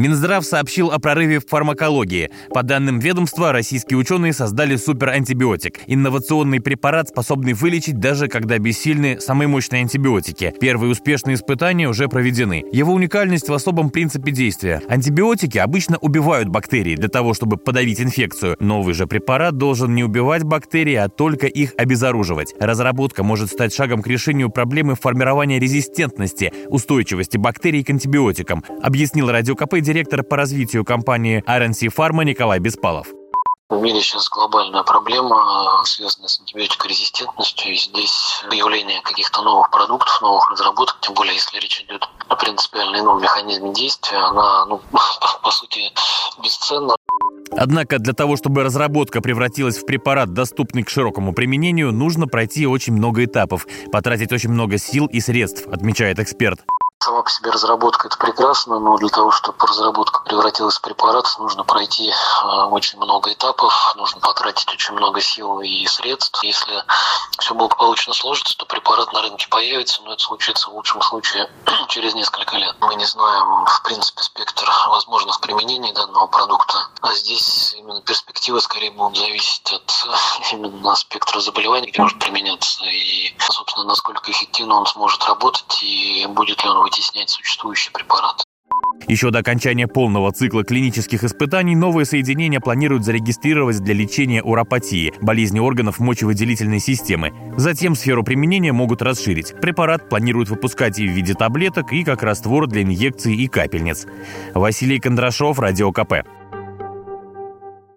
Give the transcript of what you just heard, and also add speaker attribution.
Speaker 1: Минздрав сообщил о прорыве в фармакологии. По данным ведомства, российские ученые создали суперантибиотик – инновационный препарат, способный вылечить даже когда бессильны самые мощные антибиотики. Первые успешные испытания уже проведены. Его уникальность в особом принципе действия. Антибиотики обычно убивают бактерии для того, чтобы подавить инфекцию. Новый же препарат должен не убивать бактерии, а только их обезоруживать. Разработка может стать шагом к решению проблемы формирования резистентности, устойчивости бактерий к антибиотикам, объяснил Радио КП директор по развитию компании RNC Pharma Николай Беспалов.
Speaker 2: В мире сейчас глобальная проблема, связанная с антибиотикорезистентностью, и здесь появление каких-то новых продуктов, новых разработок, тем более если речь идет о принципиально ином механизме действия, она, ну, по сути, бесценна.
Speaker 1: Однако для того, чтобы разработка превратилась в препарат, доступный к широкому применению, нужно пройти очень много этапов, потратить очень много сил и средств, отмечает эксперт.
Speaker 2: Сама по себе разработка это прекрасно, но для того, чтобы разработка превратилась в препарат, нужно пройти а, очень много этапов, нужно потратить очень много сил и средств. Если все благополучно сложится, то препарат на рынке появится, но это случится в лучшем случае через несколько лет. Мы не знаем, в принципе, спектр возможных применений данного продукта, а здесь именно перспективы скорее будут зависеть от именно спектра заболеваний, где может применяться, и, собственно, насколько эффективно он сможет работать, и будет ли он вытеснять существующие препараты.
Speaker 1: Еще до окончания полного цикла клинических испытаний новые соединения планируют зарегистрировать для лечения уропатии, болезни органов мочевыделительной системы. Затем сферу применения могут расширить. Препарат планируют выпускать и в виде таблеток, и как раствор для инъекций и капельниц. Василий Кондрашов, Радио КП.